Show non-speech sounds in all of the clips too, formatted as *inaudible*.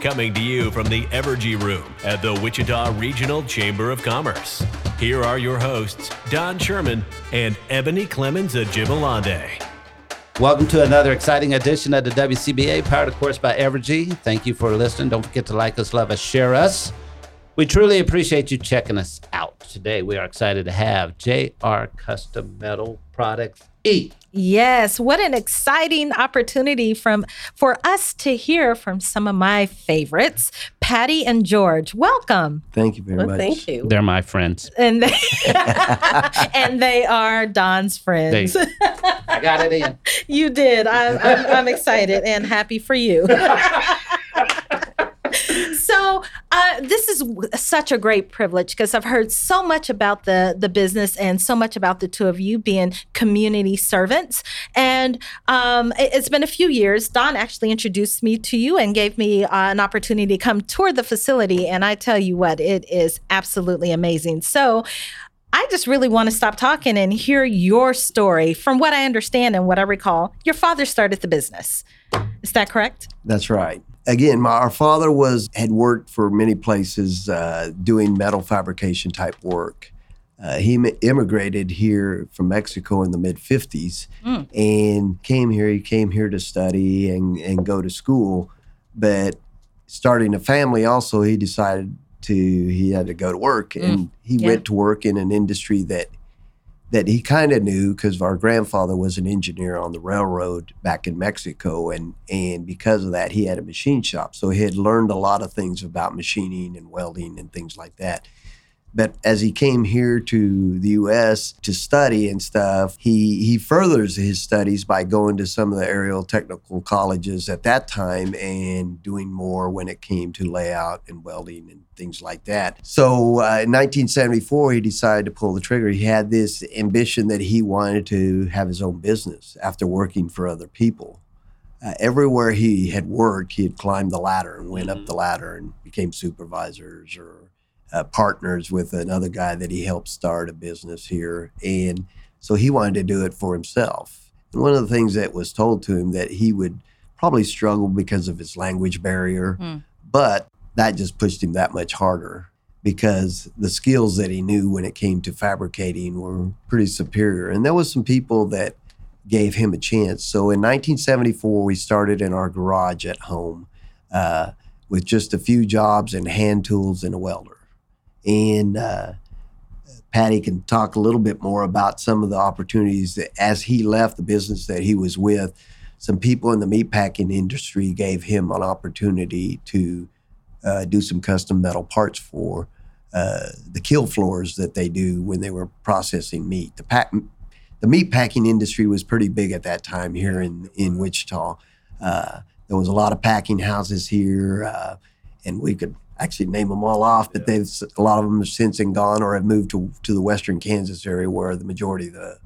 Coming to you from the Evergy Room at the Wichita Regional Chamber of Commerce. Here are your hosts, Don Sherman and Ebony Clemens Ajibalade. Welcome to another exciting edition of the WCBA, powered, of course, by Evergy. Thank you for listening. Don't forget to like us, love us, share us. We truly appreciate you checking us out. Today, we are excited to have JR Custom Metal Products E. Yes, what an exciting opportunity from for us to hear from some of my favorites, Patty and George. Welcome. Thank you very Well, much. thank you. They're my friends. And they *laughs* and they are Don's friends. They- *laughs* I got it in. you did. I'm, I'm, I'm excited and happy for you. *laughs* *laughs* so uh, this is such a great privilege because I've heard so much about the the business and so much about the two of you being community servants. And um, it, has been a few years. Don actually introduced me to you and gave me uh, an opportunity to come tour the facility. And I tell you what, it is absolutely amazing. So. I just really want to stop talking and hear your story. From what I understand and what I recall, your father started the business. Is that correct? That's right. Again, my, our father was had worked for many places uh, doing metal fabrication type work. Uh, he immigrated here from Mexico in the mid 50s Mm. and came here. He came here to study and, and go to school. But starting a family, also, he decided to, he had to go to work. And he Yeah. went to work in an industry that that he kind of knew because our grandfather was an engineer on the railroad back in Mexico, and and because of that, he had a machine shop. So he had learned a lot of things about machining and welding and things like that. But as he came here to the U.S. to study and stuff, he he furthers his studies by going to some of the aerial technical colleges at that time and doing more when it came to layout and welding and things like that. So uh, in 1974, he decided to pull the trigger. He had this ambition that he wanted to have his own business after working for other people. Uh, everywhere he had worked, he had climbed the ladder and went up the ladder and became supervisors or uh, partners with another guy that he helped start a business here. And so he wanted to do it for himself. And one of the things that was told to him that he would probably struggle because of his language barrier, Hmm. but that just pushed him that much harder because the skills that he knew when it came to fabricating were pretty superior. And there was some people that gave him a chance. So in 1974, we started in our garage at home uh, with just a few jobs and hand tools and a welder. And uh, Patty can talk a little bit more about some of the opportunities that, as he left the business that he was with, some people in the meatpacking industry gave him an opportunity to uh, do some custom metal parts for uh, the kill floors that they do when they were processing meat. The pack, the meat packing industry was pretty big at that time here in in Wichita. Uh, there was a lot of packing houses here, uh, and we could actually name them all off, but they've a lot of them have since been gone or have moved to to the western Kansas area where the majority of the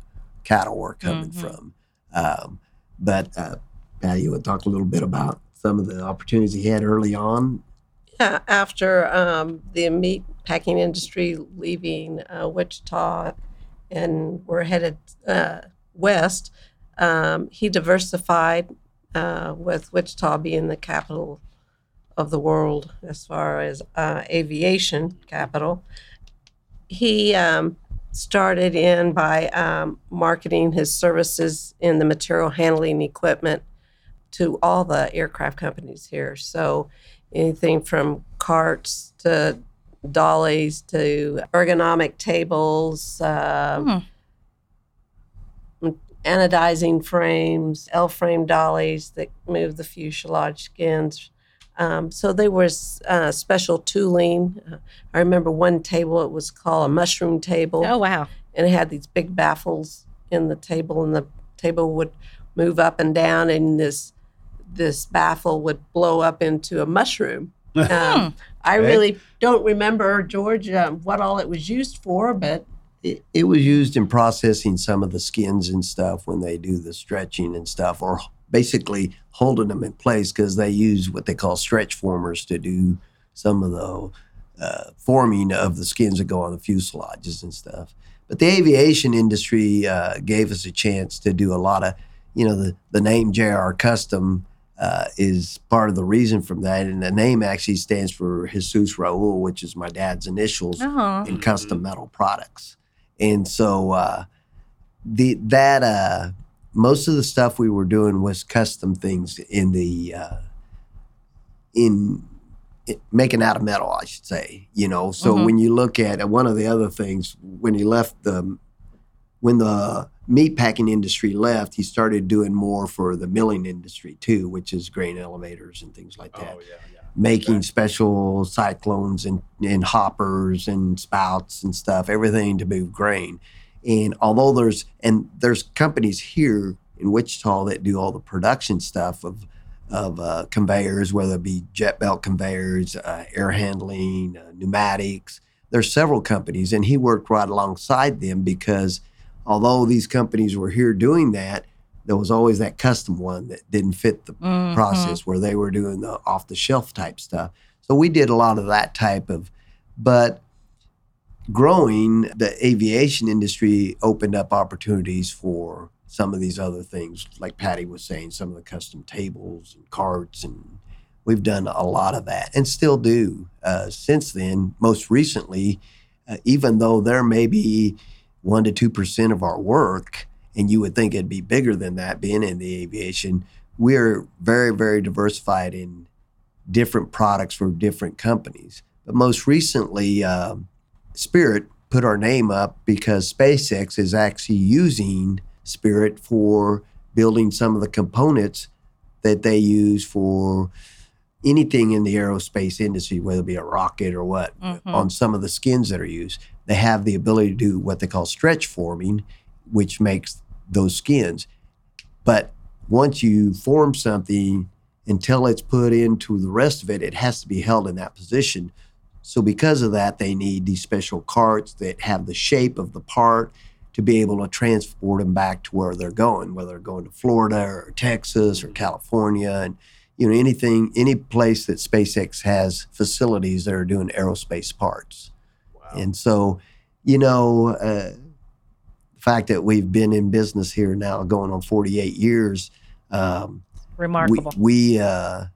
cattle were coming Mhm. from. Um, but uh, Patty, you would talk a little bit about some of the opportunities he had early on. Yeah, after um, the meat packing industry leaving uh, Wichita and we're headed uh, west, um, he diversified uh, with Wichita being the capital of the world as far as uh, aviation capital. He um, started in by um, marketing his services in the material handling equipment to all the aircraft companies here. So anything from carts to dollies to ergonomic tables, uh, anodizing frames, L frame dollies that move the fuselage skins. Um, so there was uh, special tooling. Uh, I remember one table, it was called a mushroom table. Oh wow! And it had these big baffles in the table, and the table would move up and down, and this this baffle would blow up into a mushroom. *laughs* Um, I Okay. really don't remember, George, um, what all it was used for, but It, it was used in processing some of the skins and stuff when they do the stretching and stuff, or basically holding them in place because they use what they call stretch formers to do some of the uh, forming of the skins that go on the fuselages and stuff. But the aviation industry uh, gave us a chance to do a lot of, you know, the, the name JR Custom uh, is part of the reason from that. And the name actually stands for Jesus Raul, which is my dad's initials Oh. in custom metal products. And so uh, the that uh, most of the stuff we were doing was custom things in the uh, in it, making out of metal, I should say. You know, so Mhm. when you look at uh, one of the other things when he left the when the meat packing industry left, he started doing more for the milling industry too, which is grain elevators and things like that making special cyclones and, and hoppers and spouts and stuff, everything to move grain. And although there's and there's companies here in Wichita that do all the production stuff of of uh, conveyors, whether it be jet belt conveyors, uh, air handling, uh, pneumatics. There's several companies, and he worked right alongside them because although these companies were here doing that, there was always that custom one that didn't fit the Mhm. process where they were doing the off the shelf type stuff. So we did a lot of that type of, but growing the aviation industry opened up opportunities for some of these other things, like Patty was saying, some of the custom tables and carts, and we've done a lot of that and still do. Uh, since then, most recently, uh, even though there may be one to two percent of our work, and you would think it'd be bigger than that, being in the aviation, we're very, very diversified in different products for different companies. But most recently, um, Spirit put our name up because SpaceX is actually using Spirit for building some of the components that they use for anything in the aerospace industry, whether it be a rocket or what, Mhm. on some of the skins that are used. They have the ability to do what they call stretch forming, which makes those skins. But once you form something, until it's put into the rest of it, it has to be held in that position. So because of that, they need these special carts that have the shape of the part to be able to transport them back to where they're going, whether they're going to Florida or Texas or California, and you know anything, any place that SpaceX has facilities that are doing aerospace parts. Wow. And so, you know, uh, the fact that we've been in business here now going on 48 years, um, Remarkable. we, we uh,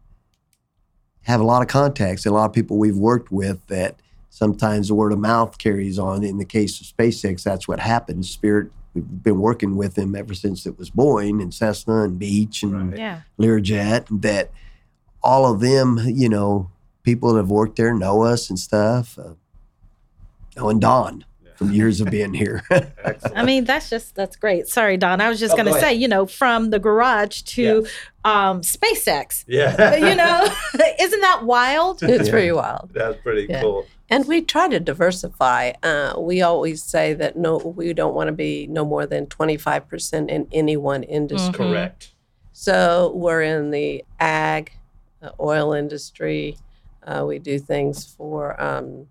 have a lot of contacts, a lot of people we've worked with that sometimes the word of mouth carries on. In the case of SpaceX, that's what happened. Spirit, we've been working with them ever since it was Boeing and Cessna and Beech and yeah. Learjet. That all of them, you know, people that have worked there know us and stuff. Uh, oh, and Don from years of being here. *laughs* I mean, that's just that's great. Sorry, Don. I was just Oh, going to say, you know, from the garage to um, SpaceX. Yeah. *laughs* you know, *laughs* isn't that wild? it's pretty wild. That's pretty Yeah. cool. And we try to diversify. Uh, we always say that no, we don't want to be no more than 25% in any one industry. Mhm. Correct. So we're in the ag, uh, oil industry. Uh, we do things for um,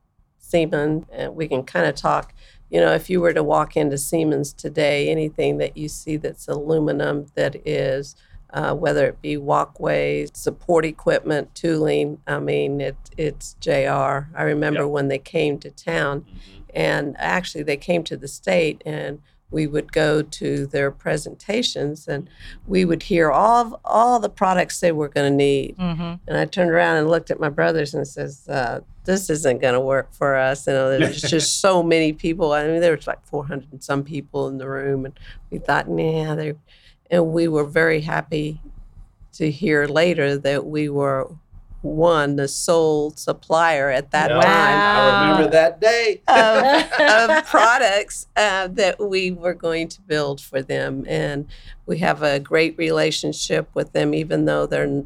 Siemens, and we can kind of talk. You know, if you were to walk into Siemens today, anything that you see that's aluminum, that is, uh, whether it be walkways, support equipment, tooling. I mean, it, it's JR. I remember Yep. when they came to town, and actually they came to the state and we would go to their presentations and we would hear all all the products they were going to need. Mm-hmm. and i turned around and looked at my brothers and says uh, this isn't going to work for us. You know there's *laughs* just so many people. I mean there was like 400 and some people in the room and we thought nah they and we were very happy to hear later that we were one, the sole supplier at that Yeah, time I remember that day. of, *laughs* of products uh, that we were going to build for them, and we have a great relationship with them, even though they're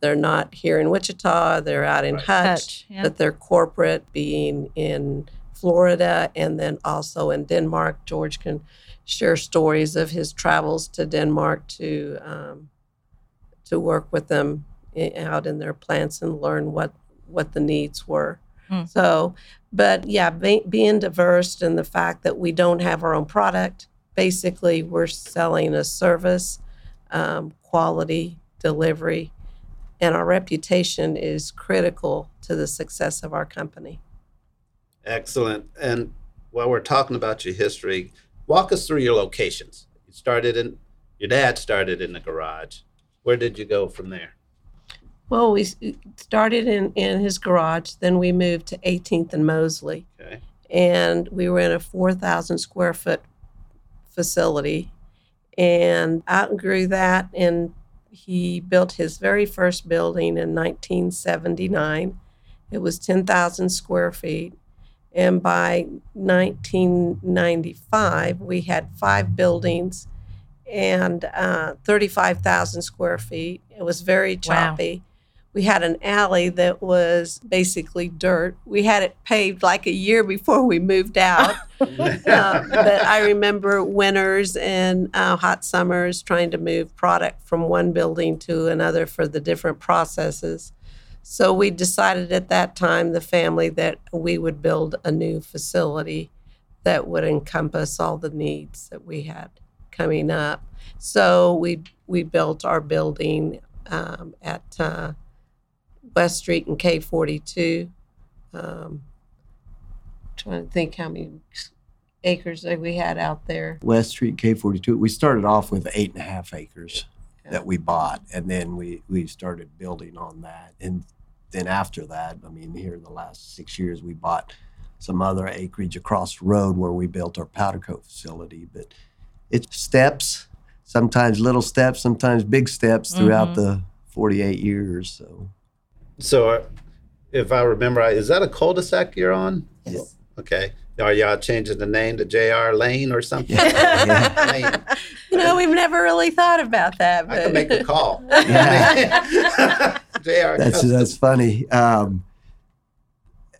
they're not here in Wichita, they're out in Right. Hutch, Hutch, yeah. but they're corporate, being in Florida and then also in Denmark. George can share stories of his travels to Denmark to um, to work with them i- out in their plants and learn what what the needs were. Hmm. So, but yeah, be, being diverse and the fact that we don't have our own product, basically we're selling a service, um, quality, delivery, and our reputation is critical to the success of our company. Excellent. And while we're talking about your history, walk us through your locations. You started in, your dad started in the garage. Where did you go from there? Well, we started in, in his garage, then we moved to 18th and Mosley, Okay. and we were in a 4,000 square foot facility and outgrew that. And he built his very first building in 1979. It was 10,000 square feet. And by 1995, we had five buildings and uh, 35,000 square feet. It was very Wow. choppy. We had an alley that was basically dirt. We had it paved like a year before we moved out. Uh, *laughs* but I remember winters and uh, hot summers trying to move product from one building to another for the different processes. So we decided at that time, the family, that we would build a new facility that would encompass all the needs that we had coming up. So we we built our building um, at uh, West Street and K forty two. Um, trying to think how many acres that we had out there. West Street K42. We started off with eight and a half acres Yeah. that we bought, and then we we started building on that. And then after that, I mean, here in the last six years, we bought some other acreage across the road where we built our powder coat facility. But it's steps, sometimes little steps, sometimes big steps throughout the 48 years. So So, uh, if I remember right, is that a cul-de-sac you're on? Yes. Okay. Are y'all changing the name to JR Lane or something? Yeah. *laughs* Lane. You know, we've never really thought about that. I can make a call. *laughs* Yeah. *laughs* JR. that's that's funny. Um,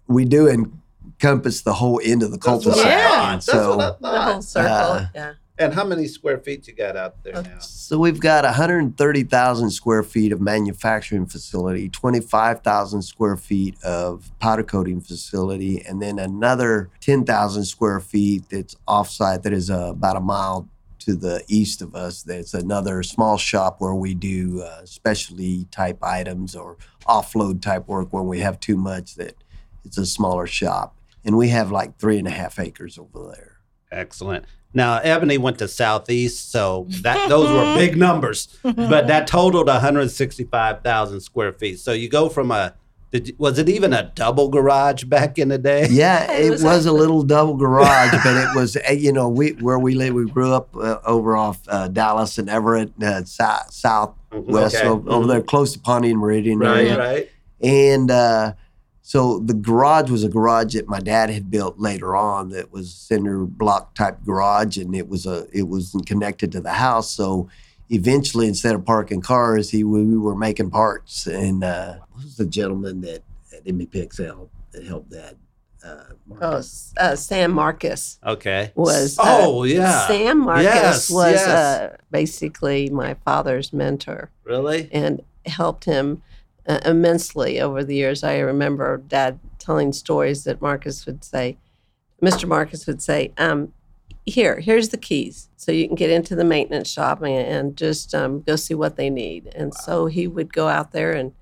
we do encompass the whole end of the That's what I cul-de-sac. thought. and That's what I so the whole circle. Uh, yeah. And how many square feet you got out there now? So we've got 130,000 square feet of manufacturing facility, 25,000 square feet of powder coating facility, and then another 10,000 square feet that's offsite that is uh, about a mile to the east of us. That's another small shop where we do uh, specialty type items or offload type work when we have too much that it's a smaller shop. And we have like three and a half acres over there. Excellent. Now, Ebony went to Southeast, so that *laughs* those were big numbers, but that *laughs* totaled 165,000 square feet. So you go from a did was it even a double garage back in the day? Yeah, *laughs* It it was was, a- a little double garage, but it was uh, you know we where we live. We grew up uh, over off uh, Dallas and Everett, uh, south southwest, Okay. so over there close to Pawnee and Meridian Right, area. right. And uh, so the garage was a garage that my dad had built later on. That was cinder block type garage, and it was a it was connected to the house. So eventually, instead of parking cars, he we, we were making parts. And uh, what was the gentleman that at MBPXL that helped that? Uh, Oh, uh, Sam Marcus Okay. was. uh, Oh, yeah. Sam Marcus Yes, was yes. Uh, basically my father's mentor Really? and helped him uh, immensely over the years. I remember Dad telling stories that Marcus would say, Mr. Marcus would say, um, "Here, here's the keys, so you can get into the maintenance shop and, and just um, go see what they need." And so he would go out there and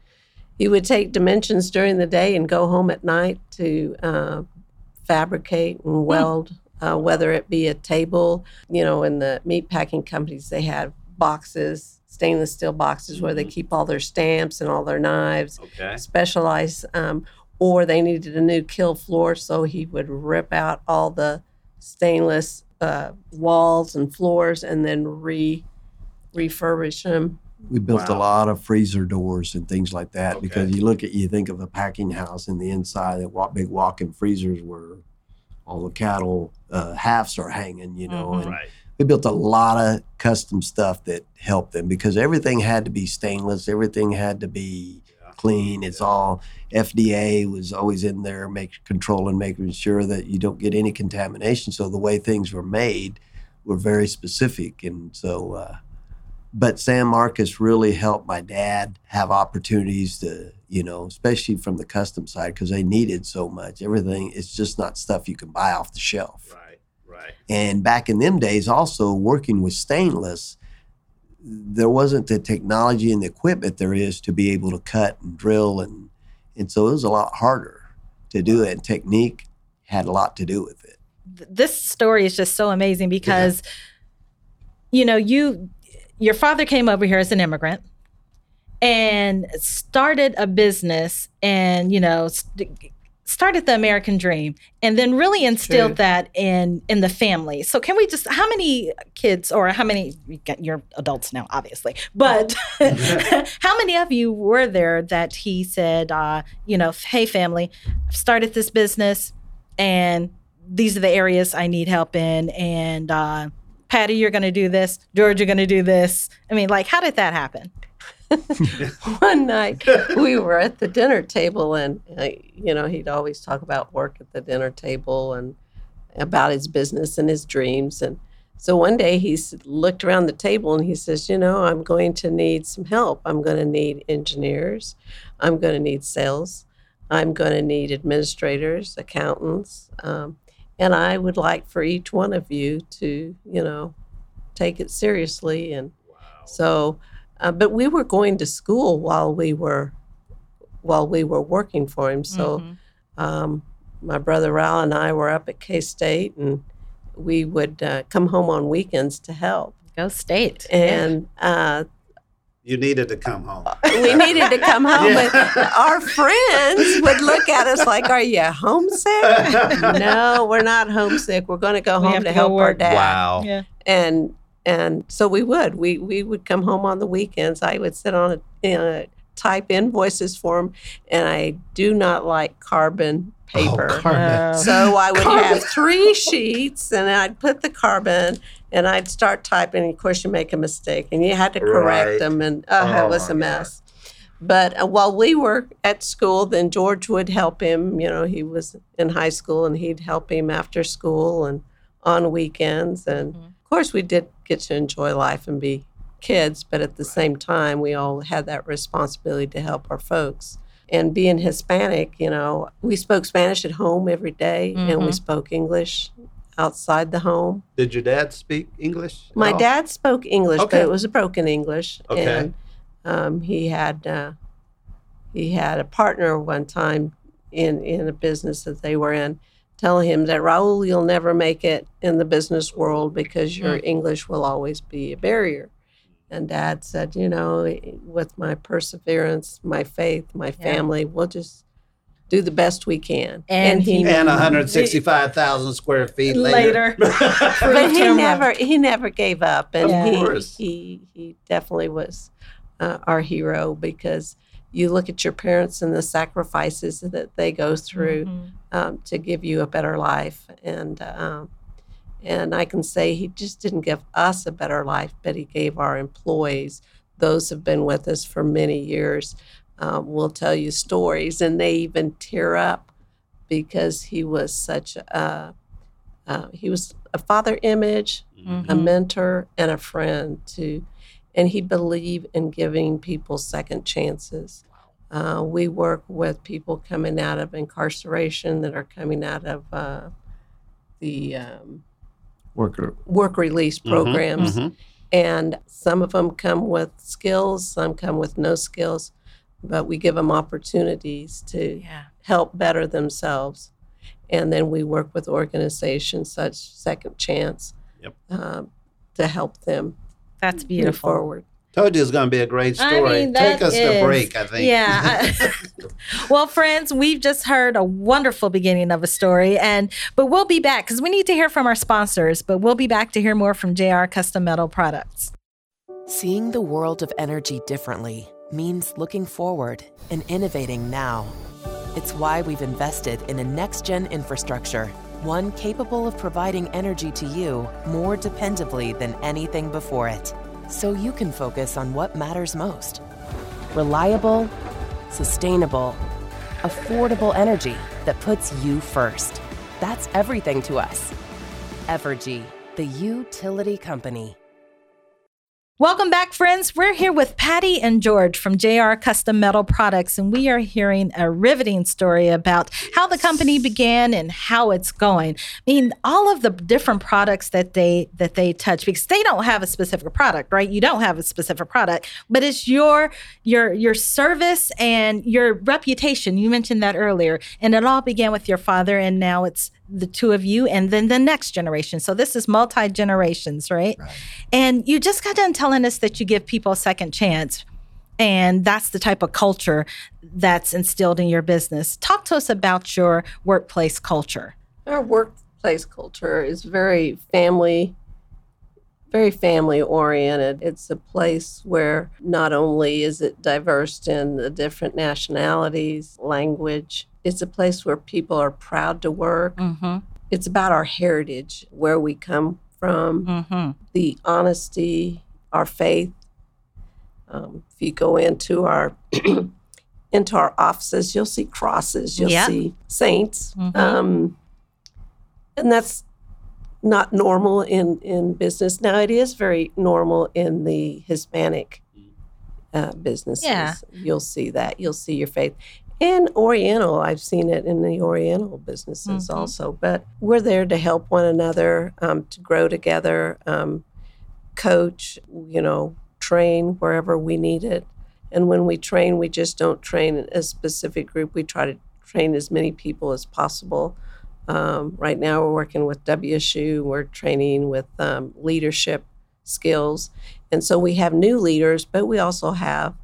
he would take dimensions during the day and go home at night to uh, fabricate and weld, uh, whether it be a table. You know, in the meat packing companies, they had boxes, stainless steel boxes, where they keep all their stamps and all their knives, Okay. specialized. Um, or they needed a new kill floor, so he would rip out all the stainless uh, walls and floors and then re refurbish them We built Wow. a lot of freezer doors and things like that because you look at you think of a packing house and the inside that wa- big walk-in freezers where all the cattle uh, halves are hanging, you know. Mhm. And Right. We built a lot of custom stuff that helped them because everything had to be stainless, everything had to be Yeah. clean. It's all FDA was always in there, make controlling, making sure that you don't get any contamination. So the way things were made were very specific, and so. Uh, but Sam Marcus really helped my dad have opportunities to, you know, especially from the custom side because they needed so much. Everything it's just not stuff you can buy off the shelf. Right. Right. And back in them days, also working with stainless, there wasn't the technology and the equipment there is to be able to cut and drill, and and so it was a lot harder to do it. And technique had a lot to do with it. this story is just so amazing because you know you your father came over here as an immigrant and started a business and you know st- started the american dream and then really instilled True. that in in the family so can we just how many kids or how many you're adults now obviously but *laughs* *laughs* how many of you were there that he said uh you know hey family i've started this business and these are the areas I need help in. And uh, Patty, you're going to do this. George, you're going to do this. I mean, like, how did that happen? *laughs* One night we were at the dinner table, and uh, you know he'd always talk about work at the dinner table and about his business and his dreams. And so one day he looked around the table and he says, "You know, I'm going to need some help. I'm going to need engineers. I'm going to need sales. I'm going to need administrators, accountants, um, and I would like for each one of you to, you know, take it seriously and." So, uh, but we were going to school while we were while we were working for him. So, Mhm. um, my brother Raul and I were up at K State, and we would uh, come home on weekends to help. go state. And uh, You needed to come home. *laughs* we needed to come home, Yeah. but *laughs* our friends would look at us like, "Are you homesick?" *laughs* no, we're not homesick. We're going to go We home to to help our dad Wow. yeah. and and so we would we we would come home on the weekends. I would sit on a, type invoices for him and i do not like carbon paper. Oh, Carmen. Uh, so i would have three sheets and i'd put the carbon and i'd start typing. And of course you make a mistake and you had to correct Right. them and uh, Oh, it was a mess. But uh, while we were at school then george would help him you know he was in high school and he'd help him after school and on weekends and Mhm. Of course we did get to enjoy life and be kids but at the same time we all had that responsibility to help our folks and being hispanic you know we spoke spanish at home every day, and we Mhm. spoke english outside the home Did your dad speak English? my all? dad spoke english Okay. but it was a broken english Okay. and um, he had uh, he had a partner one time in in a business that they were in telling him that Raul you'll never make it in the business world because your English will always be a barrier and dad said you know with my perseverance my faith my family we'll just do the best we can And he- And 165,000 square feet later. Later. *laughs* but he never he never gave up and Of he, course. he he definitely was uh, our hero because you look at your parents and the sacrifices that they go through Mhm. um, to give you a better life and um, and I can say he just didn't give us a better life but he gave our employees those have been with us for many years um, will tell you stories and they even tear up because he was such a uh, he was a father image a Mhm. mentor and a friend to and he believed in giving people second chances uh, we work with people coming out of incarceration that are coming out of uh, the um, Worker. work release Mhm, programs mhm. and some of them come with skills some come with no skills but we give them opportunities to Yeah. help better themselves. And then we work with organizations such Second Chance Yep. um, to help them That's beautiful. forward. Told you it's going to be a great I story. mean, Take that us to break, I think. Yeah. *laughs* *laughs* Well, friends, we've just heard a wonderful beginning of a story, and but we'll be back because we need to hear from our sponsors. But we'll be back to hear more from JR Custom Metal Products. Seeing the world of energy differently means looking forward and innovating now. It's why we've invested in a next gen infrastructure, one capable of providing energy to you more dependably than anything before it, so you can focus on what matters most reliable, sustainable, affordable energy that puts you first. That's everything to us. Evergy, the utility company. Welcome back, friends. We're here with Patty and George from JR Custom Metal Products, and we are hearing a riveting story about how the company began and how it's going. I mean, all of the different products that they that they touch, because they don't have a specific product, right? You don't have a specific product, but it's your your your service and your reputation. You mentioned that earlier, and it all began with your father, and now it's the two of you and then the next generation. So this is multi generations, right? right? And you just got done telling us that you give people a second chance. And that's the type of culture that's instilled in your business. Talk to us about your workplace culture. Our workplace culture is very family very family oriented. It's a place where not only is it diverse in the different nationalities, language, it's a place where people are proud to work. Mm-hmm. It's about our heritage, where we come from, mm-hmm. the honesty, our faith. Um, if you go into our *clears throat* into our offices, you'll see crosses, you'll see saints, mm-hmm. um, and that's not normal in in business. Now it is very normal in the Hispanic uh, businesses. Yeah. You'll see that. You'll see your faith, and Oriental, I've seen it in the Oriental businesses mm-hmm. also. But we're there to help one another, um, to grow together, um, coach, you know, train wherever we need it. And when we train, we just don't train a specific group. We try to train as many people as possible. Um, right now, we're working with WSU. We're training with um, leadership skills. And so we have new leaders, but we also have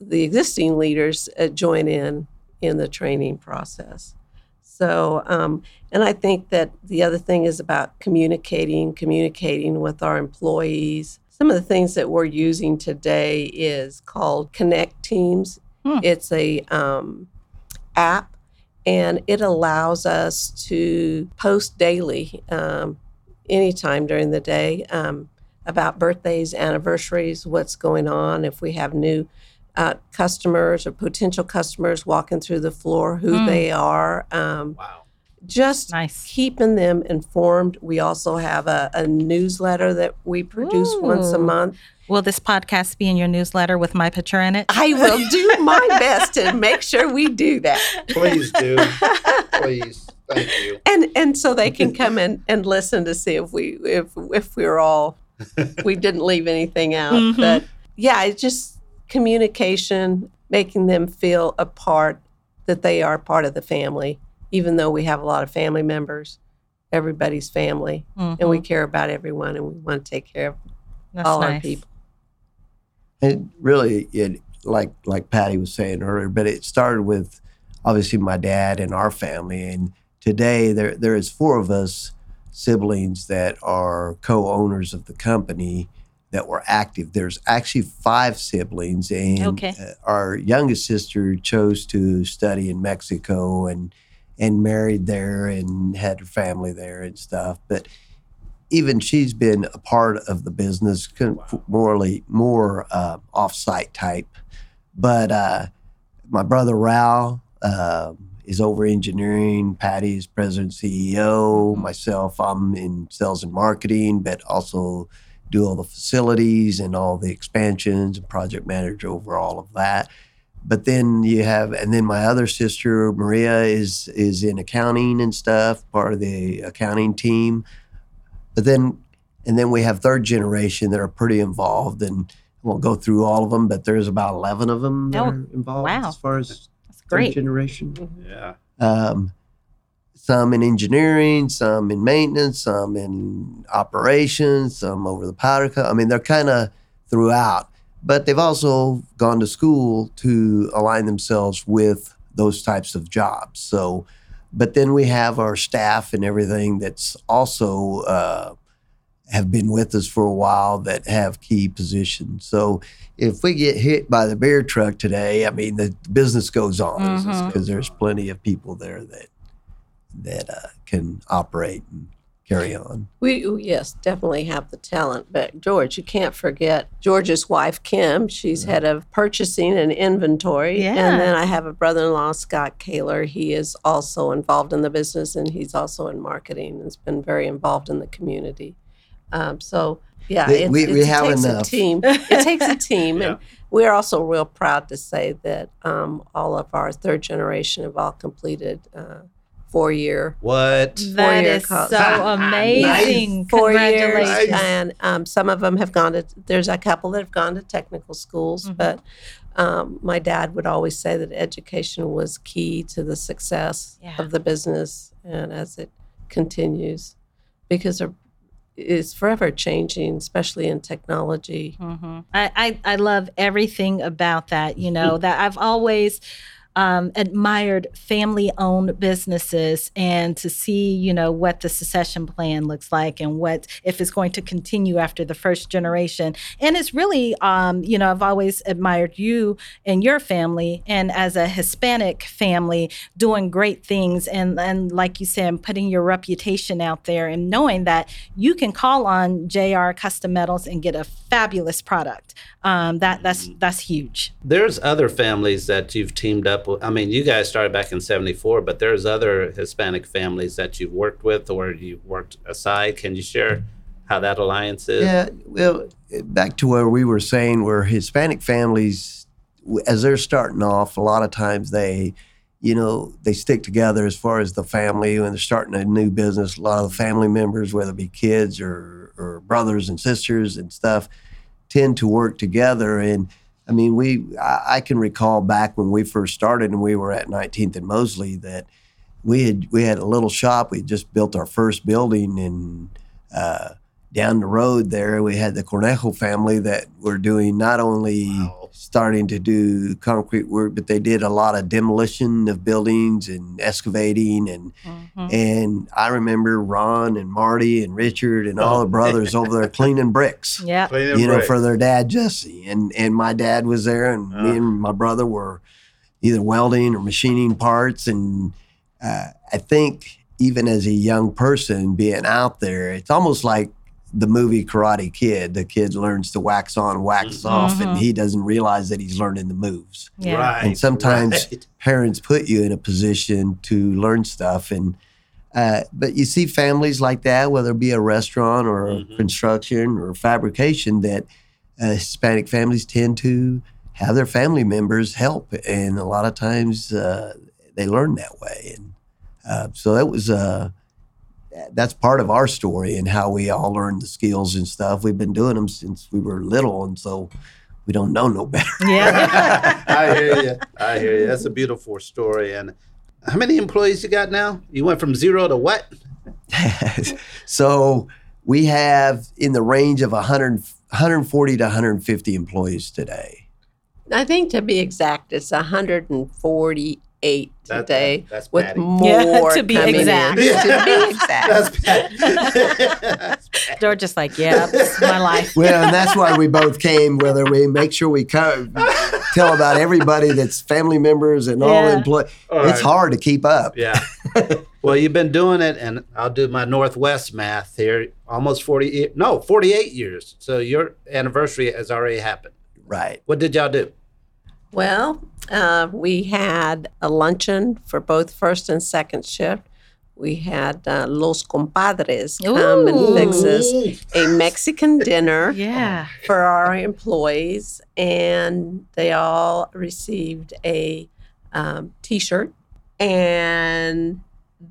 the existing leaders uh, join in in the training process. So, um, and I think that the other thing is about communicating, communicating with our employees. Some of the things that we're using today is called Connect Teams. Hmm. It's a um, app, and it allows us to post daily, um, anytime during the day, um, about birthdays, anniversaries, what's going on, if we have new uh, customers or potential customers walking through the floor, who mm. they are. Um, wow. Just nice. keeping them informed. We also have a, a newsletter that we produce Ooh. once a month. Will this podcast be in your newsletter with my picture in it? I will do my *laughs* best to make sure we do that. Please do. *laughs* Please. Thank you. And and so they can come in and listen to see if we if if we're all we didn't leave anything out. Mm-hmm. But yeah, it just communication, making them feel a part that they are part of the family, even though we have a lot of family members. Everybody's family, mm-hmm. and we mm-hmm. care about everyone, and we want to take care of That's all nice. our people. And really, it like like Patty was saying earlier, but it started with obviously my dad and our family, and today there there is four of us siblings that are co-owners of the company that were active. There's actually five siblings, and okay. uh, our youngest sister chose to study in Mexico and and married there and had her family there and stuff. But even she's been a part of the business, wow. morely more uh, offsite type. But uh, my brother Raul uh, is over engineering. Patty's president CEO. Mm-hmm. Myself, I'm in sales and marketing, but also do all the facilities and all the expansions and project manager over all of that. But then you have, and then my other sister Maria is is in accounting and stuff, part of the accounting team. But then, and then we have third generation that are pretty involved, and I won't go through all of them, but there's about eleven of them that oh, are involved wow. as far as That's great. third generation. Yeah. Um, some in engineering, some in maintenance, some in operations, some over the powder. I mean, they're kind of throughout, but they've also gone to school to align themselves with those types of jobs. So, but then we have our staff and everything that's also uh, have been with us for a while that have key positions. So if we get hit by the beer truck today, I mean the business goes on Mhm. because there's plenty of people there that that uh, can operate and carry on. We yes, definitely have the talent, but George, you can't forget George's wife Kim. She's head of purchasing and inventory, Yeah. and then I have a brother-in-law Scott Koehler. He is also involved in the business, and he's also in marketing. and Has been very involved in the community. Um, so yeah, We- it, we- it we have takes enough. a team. *laughs* It takes a team, and we're also real proud to say that um, all of our third generation have all completed uh, four-year What? That Four-year is college. so *laughs* amazing. four years, Congratulations. and um, some of them have gone to. There's a couple that have gone to technical schools, Mhm. but um, my dad would always say that education was key to the success Yeah. of the business, and as it continues, because it is forever changing, especially in technology. hmm I, I I love everything about that. You know *laughs* that I've always um, admired family-owned businesses, and to see you know what the succession plan looks like, and what if it's going to continue after the first generation. And it's really um, you know I've always admired you and your family, and as a Hispanic family, doing great things, and and like you said, putting your reputation out there, and knowing that you can call on JR Custom Metals and get a fabulous product. Um, that that's that's huge. There's other families that you've teamed up with. I mean, you guys started back in 74, but there's other Hispanic families that you've worked with or you've worked aside. Can you share how that alliance is? Yeah, well, back to where we were saying, where Hispanic families, as they're starting off, a lot of times they, you know, they stick together as far as the family when they're starting a new business. A lot of the family members, whether it be kids or, or brothers and sisters and stuff, tend to work together. And I mean, we, I, I can recall back when we first started and we were at 19th and Mosley that we had we had a little shop. We just built our first building and. Uh, down the road there, we had the Cornejo family that were doing not only Wow. starting to do concrete work, but they did a lot of demolition of buildings and excavating. And and I remember Ron and Marty and Richard and all the brothers over there cleaning bricks. *laughs* Yeah. You know, for their dad Jesse, and and my dad was there, and me and my brother were either welding or machining parts. And uh, I think even as a young person being out there, it's almost like the movie Karate Kid. The kid learns to wax on, wax off, and Mhm. he doesn't realize that he's learning the moves. Yeah. Right. And sometimes right. parents put you in a position to learn stuff and uh, but you see families like that whether it be a restaurant or Mhm. construction or fabrication that uh, hispanic families tend to have their family members help and a lot of times uh, they learn that way and uh, so that was uh, that's part of our story and how we all learned the skills and stuff we've been doing them since we were little and so we don't know no better *laughs* Yeah. *laughs* I hear you. I hear you. That's a beautiful story. And how many employees you got now? You went from zero to what? *laughs* so we have in the range of 100, 140 to 150 employees today. I think to be exact, it's 148 That- today, that- that's with Patty. *laughs* more Yeah, to be coming in. exact. to be exact. *laughs* That's bad. *laughs* George just like, yeah, it's my life. Well, and that's why we both came, whether we make sure we co- tell about everybody that's family members and all Yeah. employees. All It's hard to keep up. Yeah. well, you've been doing it, and I'll do my Northwest math here. Almost 40, no, 48 years. So your anniversary has already happened. Right. What did y'all do? Well, uh, we had a luncheon for both first and second shift. We had uh, Los Compadres come and fix us a Mexican dinner *laughs* Yeah. for our employees, and they all received a um, T-shirt. And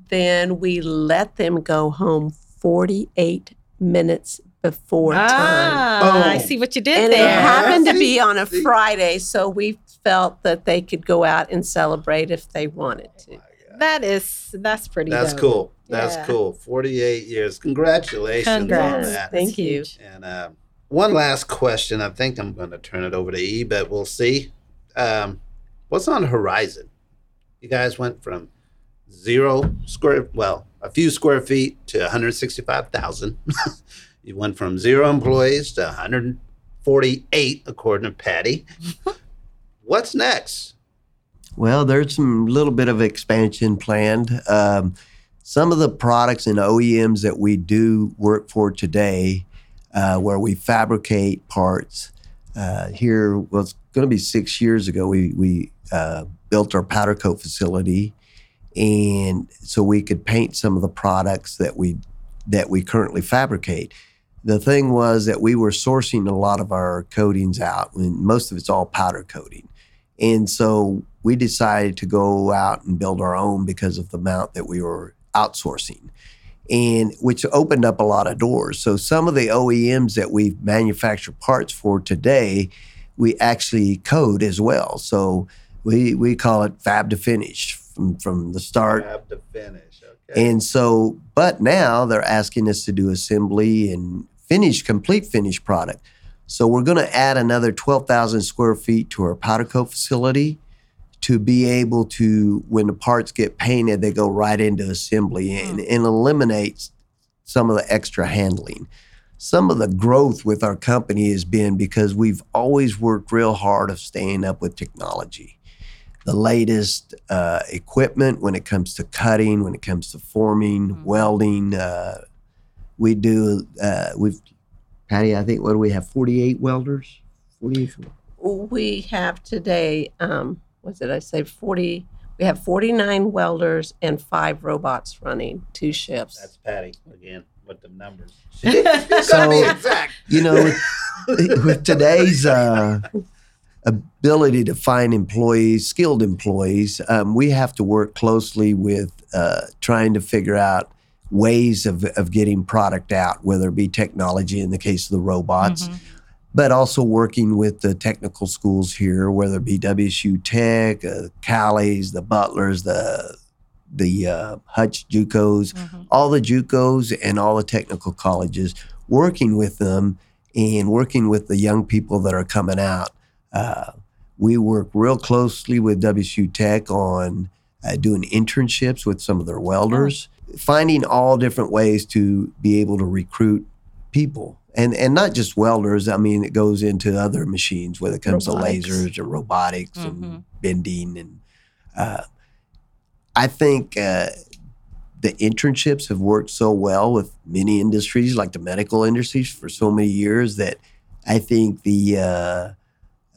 then we let them go home 48 minutes before time. Ah, I see what you did And it happened to be on a Friday, so we felt that they could go out and celebrate if they wanted to. that is that's pretty. That's dope. cool. That's Yeah. cool. 48 years. Congratulations on that. Thank you. And uh, one last question. I think I'm going to turn it over to E, but we'll see. Um, what's on the horizon? You guys went from zero square, well, a few square feet to 165,000. *laughs* you went from zero employees to 148, according to Patty. *laughs* What's next? Well, there's some little bit of expansion planned. Um, some of the products and OEMs that we do work for today, uh, where we fabricate parts, uh, here well, it's going to be six years ago. We we uh, built our powder coat facility, and so we could paint some of the products that we that we currently fabricate. The thing was that we were sourcing a lot of our coatings out, and most of it's all powder coating. And so we decided to go out and build our own because of the amount that we were outsourcing and which opened up a lot of doors. So some of the OEMs that we manufacture parts for today, we actually code as well. So we we call it fab to finish from from the start. Fab to finish. Okay. And so, but now they're asking us to do assembly and finish complete finished product. So we're going to add another 12,000 square feet to our powder coat facility to be able to, when the parts get painted, they go right into assembly and, and eliminates some of the extra handling. Some of the growth with our company has been because we've always worked real hard of staying up with technology. The latest uh, equipment when it comes to cutting, when it comes to forming, welding. Uh, we do, uh, we've, Patty, I think, what do we have, 48 welders? 48. We have today, um, what did I say, 40, we have 49 welders and five robots running, two shifts. That's Patty again with the numbers. *laughs* She's So- be exact. you know, with, with today's uh, ability to find employees, skilled employees, um, we have to work closely with uh, trying to figure out ways of, of getting product out, whether it be technology in the case of the robots, but also working with the technical schools here, whether it be WSU Tech, uh, Cowleys, the Butlers, the the uh, Hutch JUCOs, all the JUCOs and all the technical colleges, working with them and working with the young people that are coming out. Uh, we work real closely with WSU Tech on uh, doing internships with some of their welders, finding all different ways to be able to recruit people. And, and not just welders. I mean, it goes into other machines, whether it comes Robotics. to lasers or robotics and bending. And uh, I think uh, the internships have worked so well with many industries, like the medical industries, for so many years that I think the uh,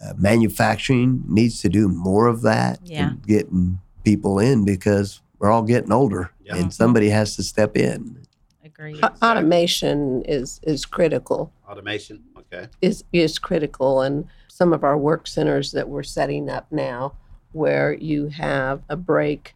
uh, manufacturing needs to do more of that Yeah. and getting people in because we're all getting older Yeah. and somebody has to step in. Agreed. Au- Automation is, is critical. Automation. Okay. is is critical and some of our work centers that we're setting up now where you have a brake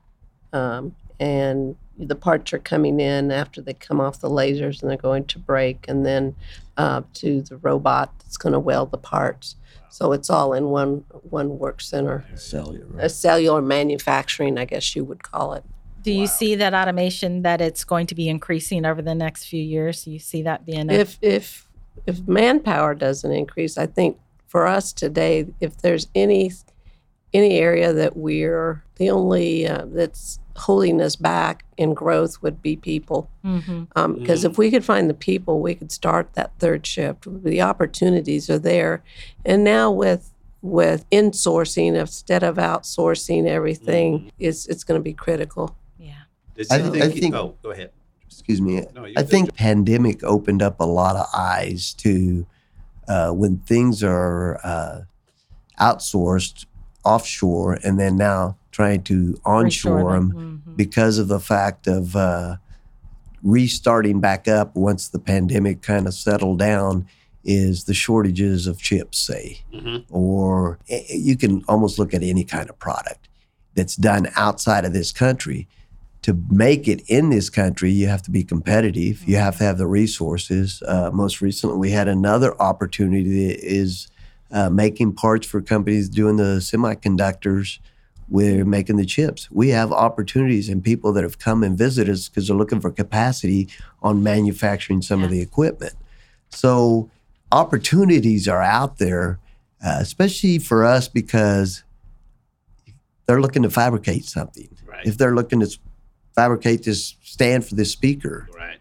um, and the parts are coming in after they come off the lasers and they're going to brake and then uh, to the robot that's going to weld the parts so it's all in one one work center Cellular. a cellular manufacturing i guess you would call it Do you see that automation that it's going to be increasing over the next few years? Do you see that being a, if if if manpower doesn't increase, I think for us today, if there's any any area that we're the only uh, that's holding us back in growth would be people. Mm-hmm. Um, because mm-hmm. if we could find the people, we could start that third shift. The opportunities are there, and now with with insourcing instead of outsourcing everything, mm-hmm. it's it's going to be critical. Yeah. I you th- I think, think- Oh, go ahead. excuse me. No, you I did think pandemic opened up a lot of eyes to uh, when things are uh, outsourced offshore and then now trying to onshore them Mhm. because of the fact of uh, restarting back up once the pandemic kind of settled down is the shortages of chips say Mhm. or eh, you can almost look at any kind of product that's done outside of this country to make it in this country, you have to be competitive. You have to have the resources. Uh, most recently, we had another opportunity that is uh, making parts for companies doing the semiconductors. We're making the chips. We have opportunities and people that have come and visited us because they're looking for capacity on manufacturing some of the equipment. So opportunities are out there, uh, especially for us because they're looking to fabricate something Right. if they're looking to fabricate this stand for this speaker. Right.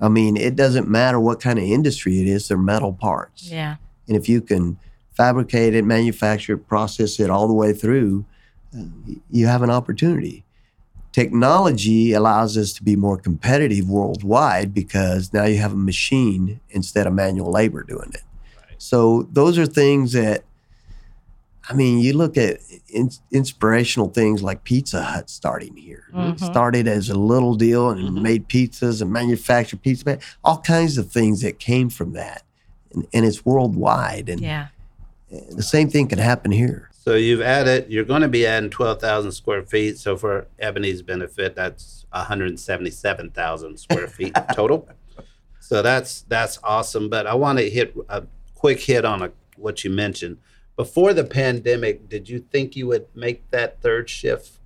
I mean, it doesn't matter what kind of industry it is, they're metal parts. Yeah. And if you can fabricate it, manufacture it, process it all the way through, uh, you have an opportunity. Technology allows us to be more competitive worldwide because now you have a machine instead of manual labor doing it. Right. So those are things that, I mean, you look at in, inspirational things like Pizza Hut starting here. It mm-hmm. started as a little deal and mm-hmm. made pizzas and manufactured pizza, all kinds of things that came from that. And, and it's worldwide. And Yeah. the same thing can happen here. So you've added, you're going to be adding 12,000 square feet. So for Ebony's benefit, that's 177,000 square feet total. So that's that's awesome. But I want to hit a quick hit on a, what you mentioned. Before the pandemic, did you think you would make that third shift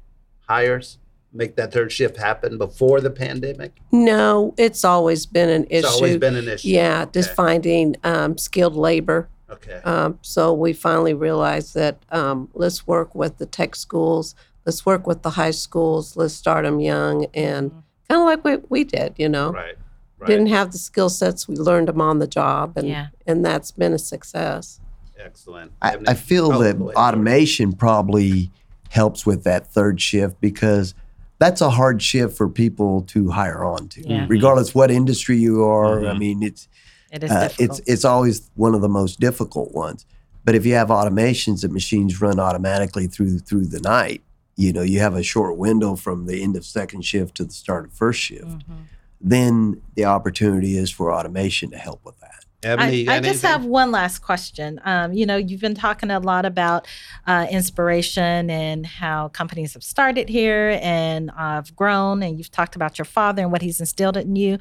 hires, make that third shift happen before the pandemic? No, it's always been an issue. It's always been an issue. Yeah, just finding um, skilled labor. Okay. Um, so we finally realized that um, let's work with the tech schools, let's work with the high schools, let's start them young, and kind of like we, we did, you know. right. Right. Didn't have the skill sets, we learned them on the job, and Yeah. and that's been a success. Excellent. I, I feel Oh, that go automation probably helps with that third shift because that's a hard shift for people to hire on to, Yeah. regardless what industry you are. I Mhm. mean, it's It is uh, it's it's always one of the most difficult ones. But if you have automations that machines run automatically through through the night, you know, you have a short window from the end of second shift to the start of first shift. Mm-hmm. Then the opportunity is for automation to help with that. Ebony, I, I just have one last question. Um, you know, you've been talking a lot about uh, inspiration and how companies have started here and uh, have grown, and you've talked about your father and what he's instilled in you.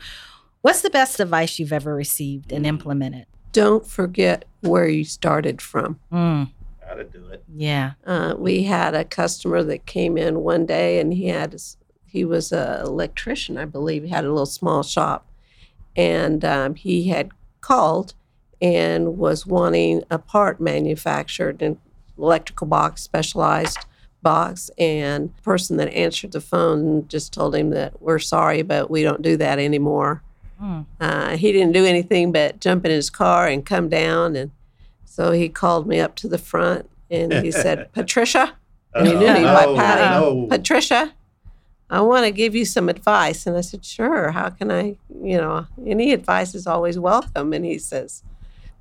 What's the best advice you've ever received and implemented? Don't forget where you started from. Mm, Gotta do it. yeah. Uh, we had a customer that came in one day, and he had he was a electrician, I believe. He had a little small shop, and um, he had called and was wanting a part manufactured, an electrical box, specialized box. And the person that answered the phone just told him that we're sorry, but we don't do that anymore. Mm. Uh, he didn't do anything but jump in his car and come down, and so he called me up to the front and he said, *laughs* "Patricia." And he knew me by Oh, Patty. no. Patricia, I want to give you some advice. And I said, Sure. How can I, you know, any advice is always welcome. And he says,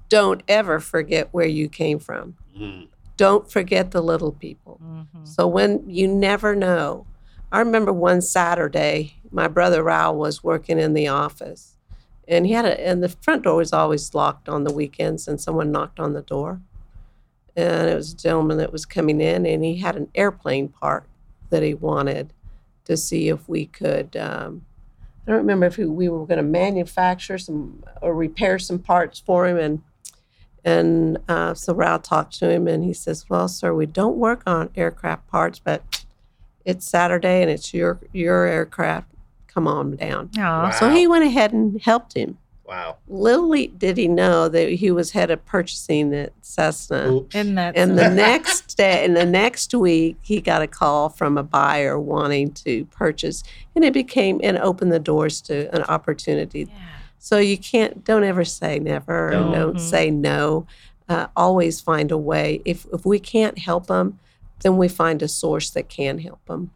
Don't ever forget where you came from. Mm. Don't forget the little people. Mhm. So when you never know. I remember one Saturday, my brother Raul was working in the office. And he had a, and the front door was always locked on the weekends, and someone knocked on the door. And it was a gentleman that was coming in, and he had an airplane part that he wanted to see if we could. Um, I don't remember if we, we were going to manufacture some or repair some parts for him, and and uh, so Raul talked to him, and he says, "Well, sir, we don't work on aircraft parts, but it's Saturday and it's your your aircraft. Come on down." Aw. So he went ahead and helped him. Wow. Little did he know that he was head of purchasing at Cessna. Oops. Isn't that And the *laughs* next day, and the next week, he got a call from a buyer wanting to purchase, and it became and opened the doors to an opportunity. Yeah. So you can't, don't ever say never, and Don't. don't Mhm. say no. Uh, always find a way. If if we can't help them, then we find a source that can help them.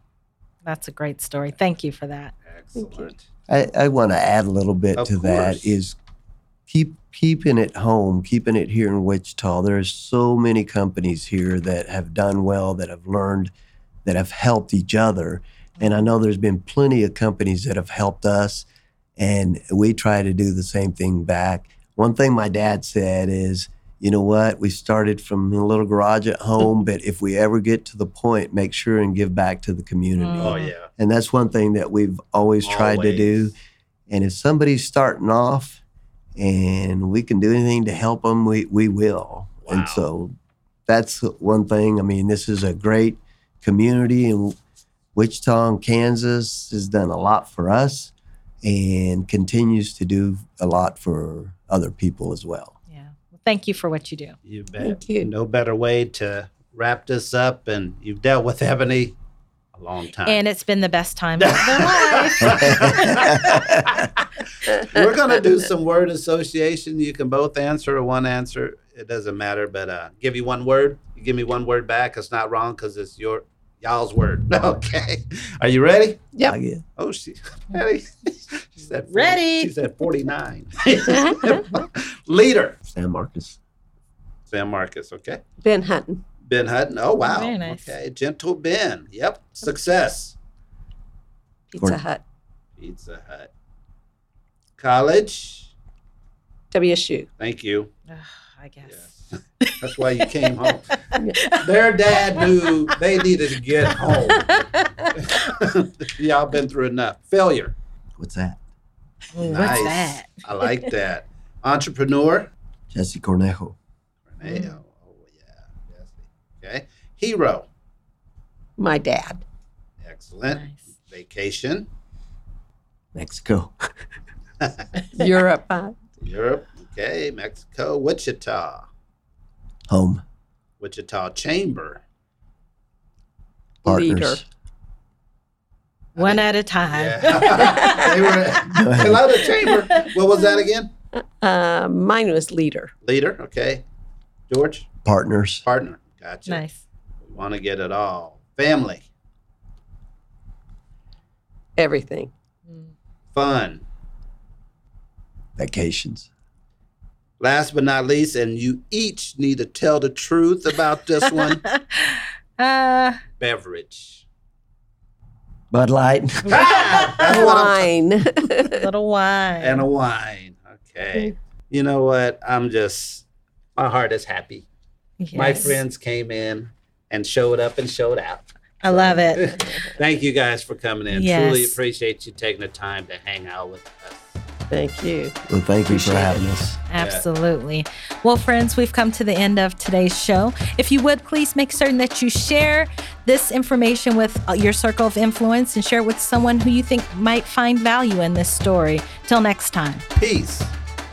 That's a great story. Thank you for that. Excellent. I, I want to add a little bit Of to that course. is keep keeping it home, keeping it here in Wichita. There are so many companies here that have done well, that have learned, that have helped each other. And I know there's been plenty of companies that have helped us, and we try to do the same thing back. One thing my dad said is, you know what, we started from a little garage at home, but if we ever get to the point, make sure and give back to the community. Oh yeah. And that's one thing that we've always tried to do. And if somebody's starting off and we can do anything to help them, we, we will. Wow. And so that's one thing. I mean, this is a great community, and Wichita and Kansas has done a lot for us and continues to do a lot for other people as well. Yeah. Well, thank you for what you do. You bet. Thank you. No better way to wrap this up. And you've dealt with Ebony a long time. And it's been the best time of their *laughs* life. We're gonna do some word association. You can both answer or one answer. It doesn't matter, but uh, give you one word. You give me one word back. It's not wrong because it's your y'all's word. *laughs* Okay. Are you ready? Yep. I get- Oh, she ready. *laughs* she said 40 Ready. She said forty nine. Leader. Sam Marcus. Sam Marcus. Okay. Ben Hutton. Ben Hutton. Oh wow. Very nice. Okay. Gentle Ben. Yep. Success. Pizza Gordon. Hut. Pizza Hut. College. WSU. Thank you. Ugh, I guess. Yes. That's why you came home. *laughs* Their dad knew they needed to get home. *laughs* Y'all been through enough. Failure. What's that? Ooh, Nice. What's that? I like that. Entrepreneur. Jesse Cornejo. Renee. Oh, oh, yeah. Yes. Okay. Hero. My dad. Excellent. Nice. Vacation. Mexico. *laughs* Europe. *laughs* Europe. Okay. Mexico. Wichita. Home. Wichita Chamber. Partners. Leader. One at a time. Yeah. *laughs* they were hello the chamber. What was that again? Uh, mine was leader. Leader. Okay. George. Partners. Partner. Gotcha. Nice. We want to get it all. Family. Everything. Fun. Vacations. Last but not least, and you each need to tell the truth about this *laughs* one. Uh, Beverage. Bud Light. *laughs* Ah, that's Wine. *laughs* little wine. and a wine. Okay. You know what? I'm just my heart is happy. My friends came in and showed up and showed out. I love it. *laughs* Thank you guys for coming in. Yes. Truly appreciate you taking the time to hang out with us. Thank you. Well, thank you for having it. us. Absolutely. Well, friends, we've come to the end of today's show. If you would please make certain that you share this information with uh, your circle of influence and share it with someone who you think might find value in this story. Till next time. Peace.